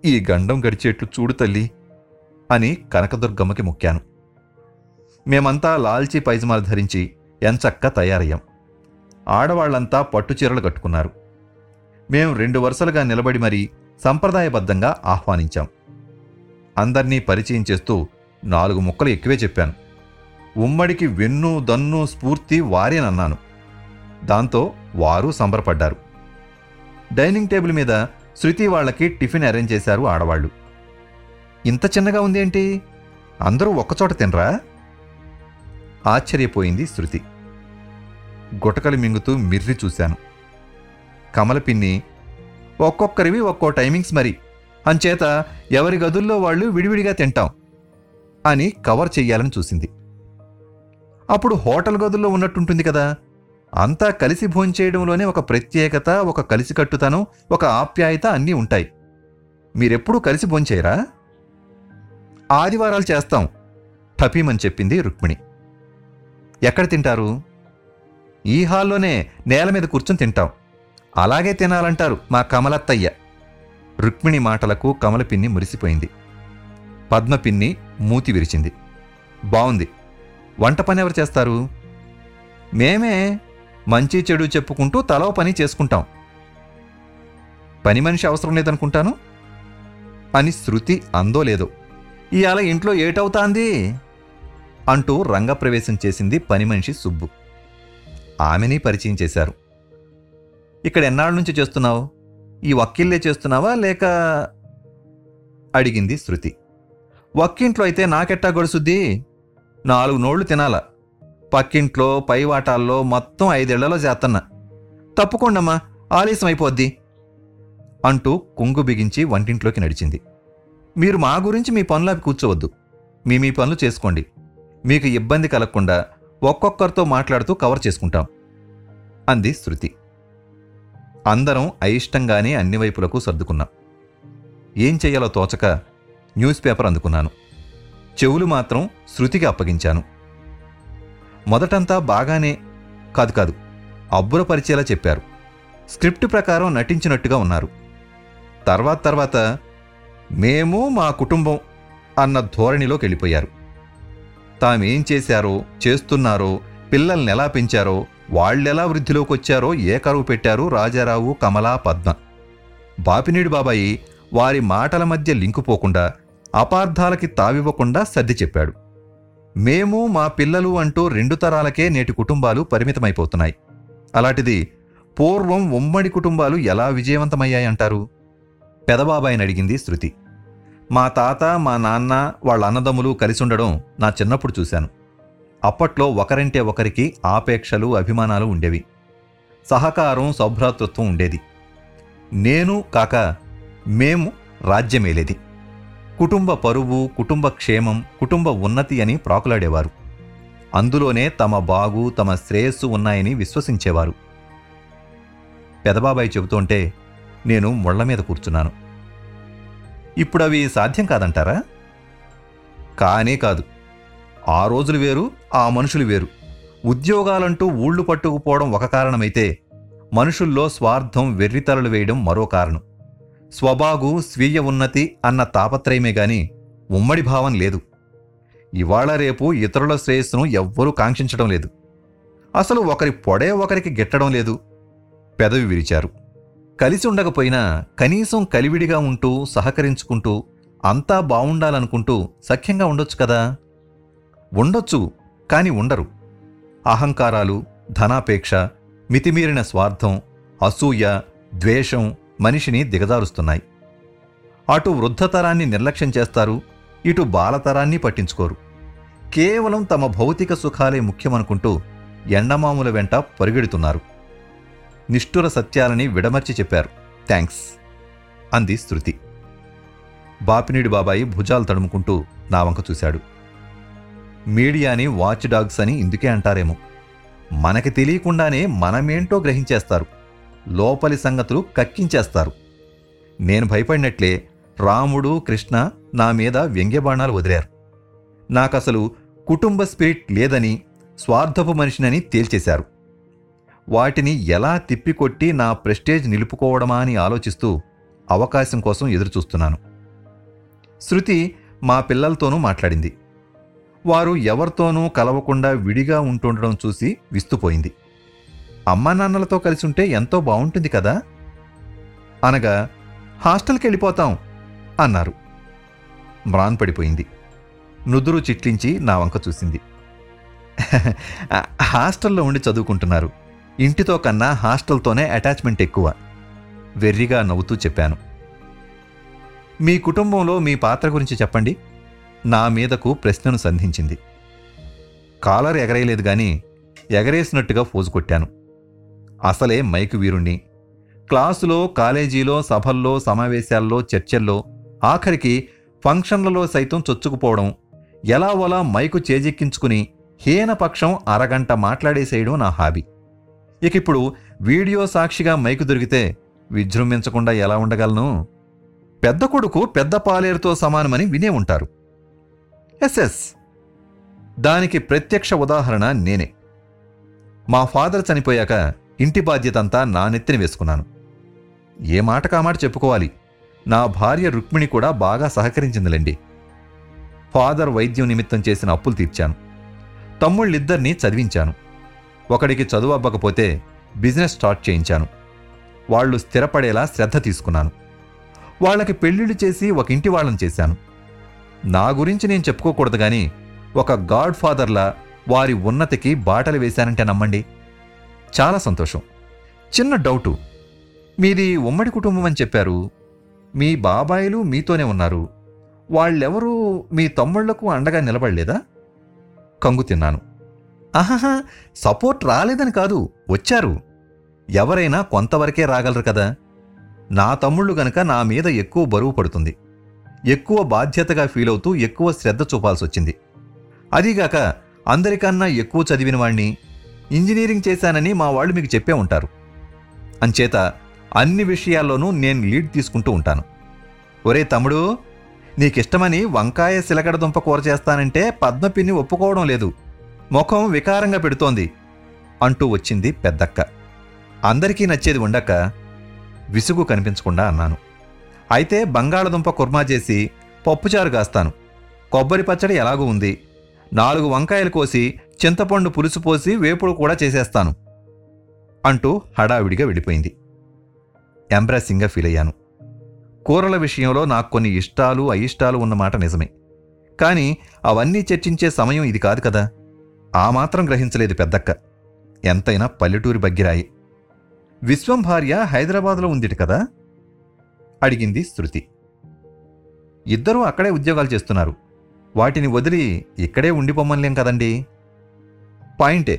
ఈ గండం గడిచేట్లు చూడు తల్లి అని కనకదుర్గమ్మకి మొక్కాను. మేమంతా లాల్చీ పైజమాలు ధరించి ఎంచక్క తయారయ్యాం. ఆడవాళ్ళంతా పట్టుచీరలు కట్టుకున్నారు. మేము రెండు వరుసలుగా నిలబడి మరీ సంప్రదాయబద్ధంగా ఆహ్వానించాం. అందర్నీ పరిచయం చేస్తూ నాలుగు ముక్కలు ఎక్కువే చెప్పాను. ఉమ్మడికి వెన్ను దన్ను స్ఫూర్తి వారేనన్నాను దాంతో వారు సంబరపడ్డారు. డైనింగ్ టేబుల్ మీద శృతి వాళ్ళకి టిఫిన్ అరేంజ్ చేశారు ఆడవాళ్ళు. ఇంత చిన్నగా ఉందేంటి అందరూ ఒక్కచోట తినరా? ఆశ్చర్యపోయింది శృతి. గుటకలు మింగుతూ మిర్రి చూశాను. కమల పిన్ని ఒక్కొక్కరివి ఒక్కో టైమింగ్స్ మరి. అంచేత ఎవరి గదుల్లో వాళ్ళు విడివిడిగా తింటాం. అని కవర్ చెయ్యాలని చూసింది. అప్పుడు హోటల్ గదుల్లో ఉన్నట్టుంటుంది కదా. అంతా కలిసి భోంచేయడంలోనే ఒక ప్రత్యేకత ఒక కలిసికట్టుతనం ఒక ఆప్యాయత అన్నీ ఉంటాయి. మీరెప్పుడూ కలిసి భోంచేయరా ఆదివారాలు చేస్తాం టపీమని చెప్పింది రుక్మిణి. ఎక్కడ తింటారు? ఈ హాల్లోనే నేల మీద కూర్చొని తింటాం. అలాగే తినాలంటారు మా కమలత్తయ్య. రుక్మిణి మాటలకు కమల పిన్ని మురిసిపోయింది. పద్మ పిన్ని మూతి విరిచింది. బావుంది. వంట పని ఎవరు చేస్తారు? మేమే మంచి చెడు చెప్పుకుంటూ తలో పని చేసుకుంటాం. పని మనిషి అవసరం లేదనుకుంటాను. అని శృతి అందో లేదో ఇవాళ ఇంట్లో ఏటవుతాంది? అంటూ రంగప్రవేశం చేసింది పని మనిషి సుబ్బు. ఆమెని పరిచయం చేశారు. ఇక్కడ ఎన్నాళ్ళ నుంచి చేస్తున్నావు? ఈ వక్కిల్లే చేస్తున్నావా లేక? అడిగింది శృతి. ఒక్కింట్లో అయితే నాకెట్టా గడుసుద్ది నాలుగు నోళ్ళు తినాల. పక్కింట్లో పై వాటాల్లో మొత్తం ఐదేళ్ళలో చేస్తన్నా తప్పుకోండమ్మా ఆలస్యం అయిపోద్ది అంటూ కుంగు బిగించి వంటింట్లోకి నడిచింది. మీరు మా గురించి మీ పనులు కూర్చోవద్దు. మీ మీ పనులు చేసుకోండి. మీకు ఇబ్బంది కలగకుండా ఒక్కొక్కరితో మాట్లాడుతూ కవర్ చేసుకుంటాం. అంది శృతి. అందరం అయిష్టంగానే అన్ని వైపులకు సర్దుకున్నాం. ఏం చెయ్యాలో తోచక న్యూస్ పేపర్ అందుకున్నాను. చెవులు మాత్రం శృతికి అప్పగించాను. మొదటంతా బాగానే కాదు కాదు అబ్బురపరిచేలా చెప్పారు. స్క్రిప్ట్ ప్రకారం నటించినట్టుగా ఉన్నారు. తర్వాత తర్వాత మేము మా కుటుంబం అన్న ధోరణిలోకి వెళ్ళిపోయారు. తామేం చేశారో చేస్తున్నారో పిల్లల్ని ఎలా పెంచారో వాళ్ళెలా వృద్ధిలోకి వచ్చారో ఏ కరువు పెట్టారు రాజారావు కమలా పద్మ. బాపినీడు బాబాయి వారి మాటల మధ్య లింకు పోకుండా అపార్థాలకి తావివ్వకుండా సర్ది చెప్పాడు. మేము మా పిల్లలు అంటూ రెండు తరాలకే నేటి కుటుంబాలు పరిమితమైపోతున్నాయి. అలాంటిది పూర్వం ఉమ్మడి కుటుంబాలు ఎలా విజయవంతమయ్యాయంటారు? పెదబాబాయిని అడిగింది శృతి. మా తాత మా నాన్న వాళ్ళ అన్నదమ్ములు కలిసి ఉండడం నా చిన్నప్పుడు చూశాను. అప్పట్లో ఒకరింటే ఒకరికి ఆపేక్షలు అభిమానాలు ఉండేవి. సహకారం సౌభ్రాతృత్వం ఉండేది. నేను కాక మేము రాజ్యమేలేది. కుటుంబ పరువు కుటుంబ క్షేమం కుటుంబ ఉన్నతి అని ప్రాకులాడేవారు. అందులోనే తమ బాగు తమ శ్రేయస్సు ఉన్నాయని విశ్వసించేవారు. పెదబాబాయి చెబుతుంటే నేను ముళ్ళ మీద కూర్చున్నాను. ఇప్పుడవి సాధ్యం కాదంటారా? కానే కాదు. ఆ రోజులు వేరు ఆ మనుషులు వేరు. ఉద్యోగాలంటూ ఊళ్ళు పట్టుకుపోవడం ఒక కారణమైతే మనుషుల్లో స్వార్థం వెర్రితలలు వేయడం మరో కారణం. స్వబాగు స్వీయ ఉన్నతి అన్న తాపత్రయమే గాని ఉమ్మడి భావం లేదు. ఇవాళ రేపు ఇతరుల శ్రేయస్సును ఎవ్వరూ కాంక్షించడం లేదు. అసలు ఒకరి పొడే ఒకరికి గిట్టడం లేదు. పెదవి విరిచారు. కలిసి ఉండకపోయినా కనీసం కలివిడిగా ఉంటూ సహకరించుకుంటూ అంతా బావుండాలనుకుంటూ సఖ్యంగా ఉండొచ్చు కదా? ఉండొచ్చు కాని ఉండరు. అహంకారాలు ధనాపేక్ష మితిమీరిన స్వార్థం అసూయ ద్వేషం మనిషిని దిగజారుస్తున్నాయి. అటు వృద్ధతరాన్ని నిర్లక్ష్యం చేస్తారు ఇటు బాలతరాన్ని పట్టించుకోరు. కేవలం తమ భౌతిక సుఖాలే ముఖ్యమనుకుంటూ ఎండమాముల వెంట పరుగెడుతున్నారు. నిష్ఠుర సత్యాలని విడమర్చి చెప్పారు. థ్యాంక్స్. అంది శృతి. బాపినీడి బాబాయి భుజాలు తడుముకుంటూ నా వంక చూశాడు. మీడియాని వాచ్ డాగ్స్ అని ఇందుకే అంటారేమో. మనకి తెలియకుండానే మనమేంటో గ్రహించేస్తారు. లోపలి సంగతులు కక్కించేస్తారు. నేను భయపడినట్లే రాముడు కృష్ణ నా మీద వ్యంగ్యబాణాలు వదిలారు. నాకసలు కుటుంబ స్పిరిట్ లేదని స్వార్థపు మనిషినని తేల్చేశారు. వాటిని ఎలా తిప్పికొట్టి నా ప్రెస్టేజ్ నిలుపుకోవడమా అని ఆలోచిస్తూ అవకాశం కోసం ఎదురుచూస్తున్నాను. శృతి మా పిల్లలతోనూ మాట్లాడింది. వారు ఎవరితోనూ కలవకుండా విడిగా ఉంటుండడం చూసి విస్తుపోయింది. అమ్మా నాన్నలతో కలిసి ఉంటే ఎంతో బాగుంటుంది కదా? అనగా హాస్టల్కి వెళ్ళిపోతాం అన్నారు. మ్రాన్ పడిపోయింది. నుదురు చిట్లించి నా వంక చూసింది. *laughs* హాస్టల్లో ఉండి చదువుకుంటున్నారు. ఇంటితో కన్నా హాస్టల్తోనే అటాచ్మెంట్ ఎక్కువ. వెర్రిగా నవ్వుతూ చెప్పాను. మీ కుటుంబంలో మీ పాత్ర గురించి చెప్పండి. నా మీదకు ప్రశ్నను సంధించింది. కాలర్ ఎగరేయలేదు కానీ ఎగరేసినట్టుగా ఫోజు కొట్టాను. అసలే మైకు వీరుణ్ణి. క్లాసులో కాలేజీలో సభల్లో సమావేశాల్లో చర్చల్లో ఆఖరికి ఫంక్షన్లలో సైతం చొచ్చుకుపోవడం ఎలా ఒలా మైకు చేజెక్కించుకుని హీనపక్షం అరగంట మాట్లాడేసేయడం నా హాబీ. ఇక ఇప్పుడు వీడియో సాక్షిగా మైకు దొరికితే విజృంభించకుండా ఎలా ఉండగలను? పెద్ద కొడుకు పెద్ద పాలేరుతో సమానమని వినే ఉంటారు. ఎస్ఎస్. దానికి ప్రత్యక్ష ఉదాహరణ నేనే. మా ఫాదర్ చనిపోయాక ఇంటి బాధ్యతంతా నా నెత్తిన వేసుకున్నాను. ఏ మాట కామాట చెప్పుకోవాలి? నా భార్య రుక్మిణి కూడా బాగా సహకరించిందిలేండి. ఫాదర్ వైద్యం నిమిత్తం చేసిన అప్పులు తీర్చాను. తమ్ముళ్ళిద్దరినీ చదివించాను. ఒకడికి చదువు అవ్వకపోతే బిజినెస్ స్టార్ట్ చేయించాను. వాళ్ళు స్థిరపడేలా శ్రద్ధ తీసుకున్నాను. వాళ్ళకి పెళ్ళిళ్ళు చేసి ఒక ఇంటి వాళ్ళని చేశాను. నా గురించి నేను చెప్పుకోకూడదు కానీ ఒక గాడ్ ఫాదర్లా వారి ఉన్నతికి బాటలు వేశానంటే నమ్మండి. చాలా సంతోషం. చిన్న డౌటు మీది ఉమ్మడి కుటుంబం అని చెప్పారు. మీ బాబాయిలు మీతోనే ఉన్నారు. వాళ్ళెవరూ మీ తమ్ముళ్ళకు అండగా నిలబడలేదా? కంగు తిన్నాను. ఆహాహా సపోర్ట్ రాలేదని కాదు వచ్చారు. ఎవరైనా కొంతవరకే రాగలరు కదా. నా తమ్ముళ్ళు గనక నా మీద ఎక్కువ బరువు పడుతుంది. ఎక్కువ బాధ్యతగా ఫీల్ అవుతూ ఎక్కువ శ్రద్ధ చూపాల్సి వచ్చింది అదీగాక అందరికన్నా ఎక్కువ చదివిన వాణ్ణి ఇంజనీరింగ్ చేశానని మా వాళ్ళు మీకు చెప్పే ఉంటారు. అంచేత అన్ని విషయాల్లోనూ నేను లీడ్ తీసుకుంటూ ఉంటాను. ఒరే తమ్ముడు నీకిష్టమని వంకాయ సిలకడ కూర చేస్తానంటే పద్మపిన్ని ఒప్పుకోవడం లేదు. ముఖం వికారంగా పెడుతోంది అంటూ వచ్చింది పెద్దక్క. అందరికీ నచ్చేది ఉండక విసుగు కనిపించకుండా అన్నాను. అయితే బంగాళదుంప కుర్మా చేసి పప్పుచారు కాస్తాను. కొబ్బరి పచ్చడి ఎలాగూ ఉంది. నాలుగు వంకాయలు కోసి చింతపండు పులుసు పోసి వేపుడు కూడా చేసేస్తాను అంటూ హడావిడిగా వెళ్ళిపోయింది. ఎంబ్రాసింగ్గా ఫీల్ అయ్యాను. కూరల విషయంలో నాకు కొన్ని ఇష్టాలు అయిష్టాలు ఉన్నమాట నిజమే. కానీ అవన్నీ చర్చించే సమయం ఇది కాదు కదా. ఆ మాత్రం గ్రహించలేదు పెద్దక్క. ఎంతైనా పల్లెటూరి బగ్గిరాయి విశ్వం భార్య హైదరాబాద్లో ఉందిట కదా? అడిగింది శృతి. ఇద్దరూ అక్కడే ఉద్యోగాలు చేస్తున్నారు. వాటిని వదిలి ఇక్కడే ఉండిపోమ్మలేం కదండీ? పాయింటే.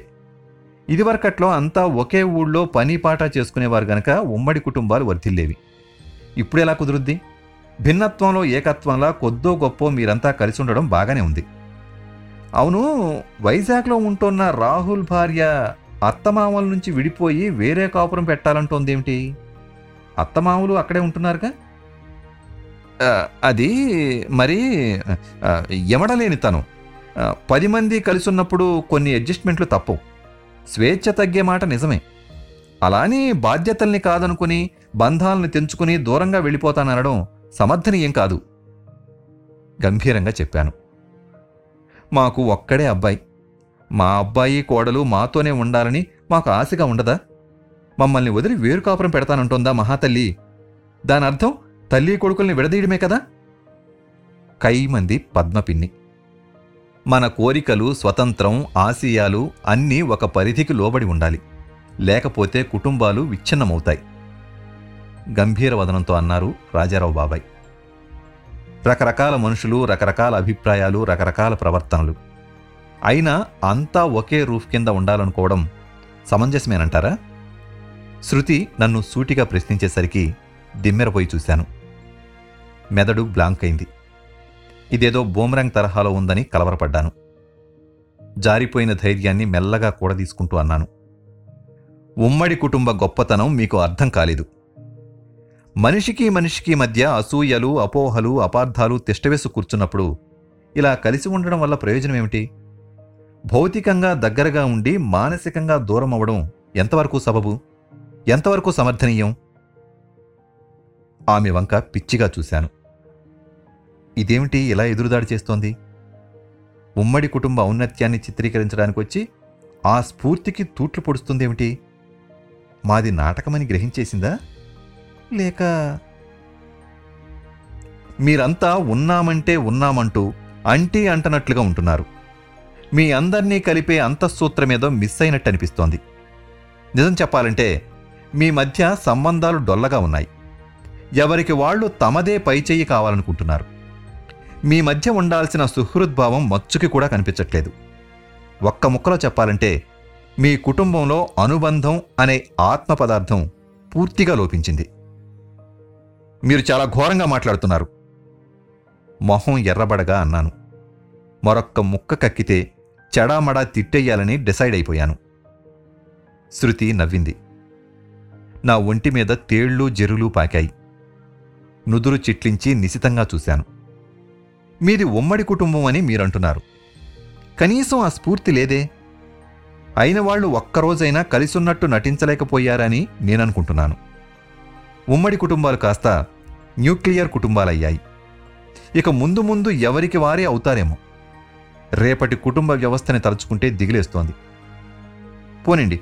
ఇదివరకట్లో అంతా ఒకే ఊళ్ళో పని పాట చేసుకునేవారు గనక ఉమ్మడి కుటుంబాలు వర్ధిల్లేవి. ఇప్పుడెలా కుదురుద్ది? భిన్నత్వంలో ఏకత్వంలా కొద్దో గొప్పో మీరంతా కలిసి ఉండడం బాగానే ఉంది. అవును వైజాగ్లో ఉంటున్న రాహుల్ భార్య అత్తమామల నుంచి విడిపోయి వేరే కాపురం పెట్టాలంటోందేమిటి? అత్తమామలు అక్కడే ఉంటున్నారుగా? అది మరి ఎమడలేని తను పది మంది కలిసి ఉన్నప్పుడు కొన్ని అడ్జస్ట్మెంట్లు తప్పవు స్వేచ్ఛ తగ్గే మాట నిజమే. అలానే బాధ్యతల్ని కాదనుకుని బంధాలను తెంచుకుని దూరంగా వెళ్ళిపోతాననడం సమర్థనీయం కాదు. గంభీరంగా చెప్పాను. మాకు ఒక్కడే అబ్బాయి. మా అబ్బాయి కోడలు మాతోనే ఉండాలని మాకు ఆశగా ఉండదా? మమ్మల్ని వదిలి వేరు కాపురం పెడతానంటుందా మహాతల్లి? దాని అర్థం తల్లి కొడుకుల్ని విడదీయడమే కదా? కైమంది పద్మపిన్ని. మన కోరికలు స్వతంత్రం ఆశయాలు అన్నీ ఒక పరిధికి లోబడి ఉండాలి. లేకపోతే కుటుంబాలు విచ్ఛిన్నమవుతాయి. గంభీర వదనంతో అన్నారు రాజారావు బాబాయ్. రకరకాల మనుషులు రకరకాల అభిప్రాయాలు రకరకాల ప్రవర్తనలు. అయినా అంతా ఒకే రూఫ్ కింద ఉండాలనుకోవడం సమంజసమేనంటారా? శృతి నన్ను సూటిగా ప్రశ్నించేసరికి దిమ్మెరపోయి చూశాను. మెదడు బ్లాంక్ అయింది. ఇదేదో బూమరాంగ్ తరహాలో ఉందని కలవరపడ్డాను. జారిపోయిన ధైర్యాన్ని మెల్లగా కూడదీసుకుంటూ అన్నాను. ఉమ్మడి కుటుంబ గొప్పతనం మీకు అర్థం కాలేదు. మనిషికి మనిషికి మధ్య అసూయలు అపోహలు అపార్థాలు తిష్టవేసు కూర్చున్నప్పుడు ఇలా కలిసి ఉండడం వల్ల ప్రయోజనం ఏమిటి? భౌతికంగా దగ్గరగా ఉండి మానసికంగా దూరం అవ్వడం ఎంతవరకు సబబు? ఎంతవరకు సమర్థనీయం? ఆమె వంక పిచ్చిగా చూశాను. ఇదేమిటి ఇలా ఎదురుదాడి చేస్తోంది? ఉమ్మడి కుటుంబ ఔన్నత్యాన్ని చిత్రీకరించడానికి వచ్చి ఆ స్ఫూర్తికి తూట్లు పొడుస్తుందేమిటి? మాది నాటకమని గ్రహించేసిందా? లేక మీరంతా ఉన్నామంటే ఉన్నామంటూ అంటీ అంటనట్లుగా ఉంటున్నారు. మీ అందరినీ కలిపే అంతఃసూత్రమేదో మిస్ అయినట్టు అనిపిస్తోంది. నిజం చెప్పాలంటే మీ మధ్య సంబంధాలు డొల్లగా ఉన్నాయి. ఎవరికి వాళ్ళు తమదే పైచేయి కావాలనుకుంటున్నారు. మీ మధ్య ఉండాల్సిన సుహృద్భావం మచ్చుకి కూడా కనిపించట్లేదు. ఒక్క ముక్కలో చెప్పాలంటే మీ కుటుంబంలో అనుబంధం అనే ఆత్మ పదార్థం పూర్తిగా లోపించింది. మీరు చాలా ఘోరంగా మాట్లాడుతున్నారు. మొహం ఎర్రబడగా అన్నాను. మరొక్క ముక్క కక్కితే చెడామడా తిట్టేయాలని డిసైడ్ అయిపోయాను. శృతి నవ్వింది. నా ఒంటి మీద తేళ్ళు జెరులు పాకాయి. నుదురు చిట్లించి నిశితంగా చూశాను. మీది ఉమ్మడి కుటుంబం అని మీరంటున్నారు. కనీసం ఆ స్ఫూర్తి లేదే. అయిన వాళ్ళు ఒక్కరోజైనా కలిసున్నట్టు నటించలేకపోయారని నేననుకుంటున్నాను. ఉమ్మడి కుటుంబాలు కాస్త న్యూక్లియర్ కుటుంబాలయ్యాయి. ఇక ముందు ముందు ఎవరికి వారే అవుతారేమో. రేపటి కుటుంబ వ్యవస్థని తలుచుకుంటే దిగిలేస్తోంది. పోనండి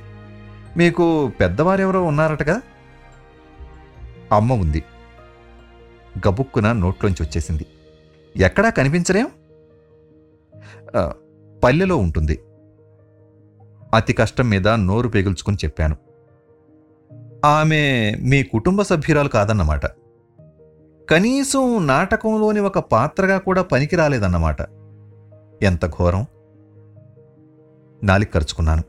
మీకు పెద్దవారెవరో ఉన్నారటగా? అమ్మ ఉంది. గబుక్కున నోట్లోంచి వచ్చేసింది. ఎక్కడా కనిపించలేం? పల్లెలో ఉంటుంది. అతి కష్టం మీద నోరు పెగుల్చుకుని చెప్పాను. ఆమె మీ కుటుంబ సభ్యురాలు కాదన్నమాట. కనీసం నాటకంలోని ఒక పాత్రగా కూడా పనికి రాలేదన్నమాట ఎంత ఘోరం? నాలిక ఖర్చుకున్నాను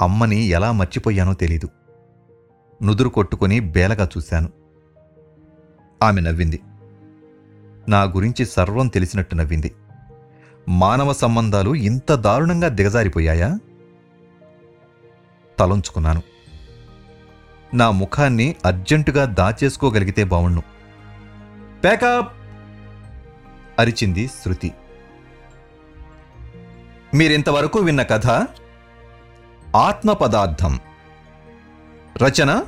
అమ్మని ఎలా మర్చిపోయానో తెలీదు. నుదురు కొట్టుకుని బేలగా చూశాను. ఆమె నవ్వింది. నా గురించి సర్వం తెలిసినట్టు నవ్వింది. మానవ సంబంధాలు ఇంత దారుణంగా దిగజారిపోయాయా? తలంచుకున్నాను. నా ముఖాన్ని అర్జెంటుగా దాచేసుకోగలిగితే బావుణ్ణు ప్యాకప్ అరిచింది శృతి. మీరింతవరకు విన్న కథ ఆత్మ పదార్థం రచన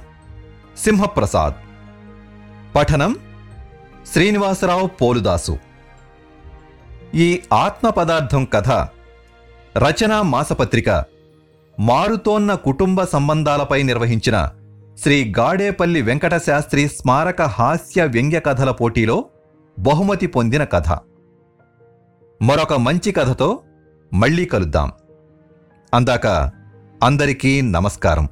సింహప్రసాద్. పఠనం శ్రీనివాసరావు పోలుదాసు. ఈ ఆత్మ పదార్థం కథ రచనా మాసపత్రిక మారుతోన్న కుటుంబ సంబంధాలపై నిర్వహించిన శ్రీ గాడేపల్లి వెంకటశాస్త్రి స్మారక హాస్య వ్యంగ్య కథల పోటీలో బహుమతి పొందిన కథ. మరొక మంచి కథతో మళ్ళీ కలుద్దాం. అందాక అందరికీ నమస్కారం.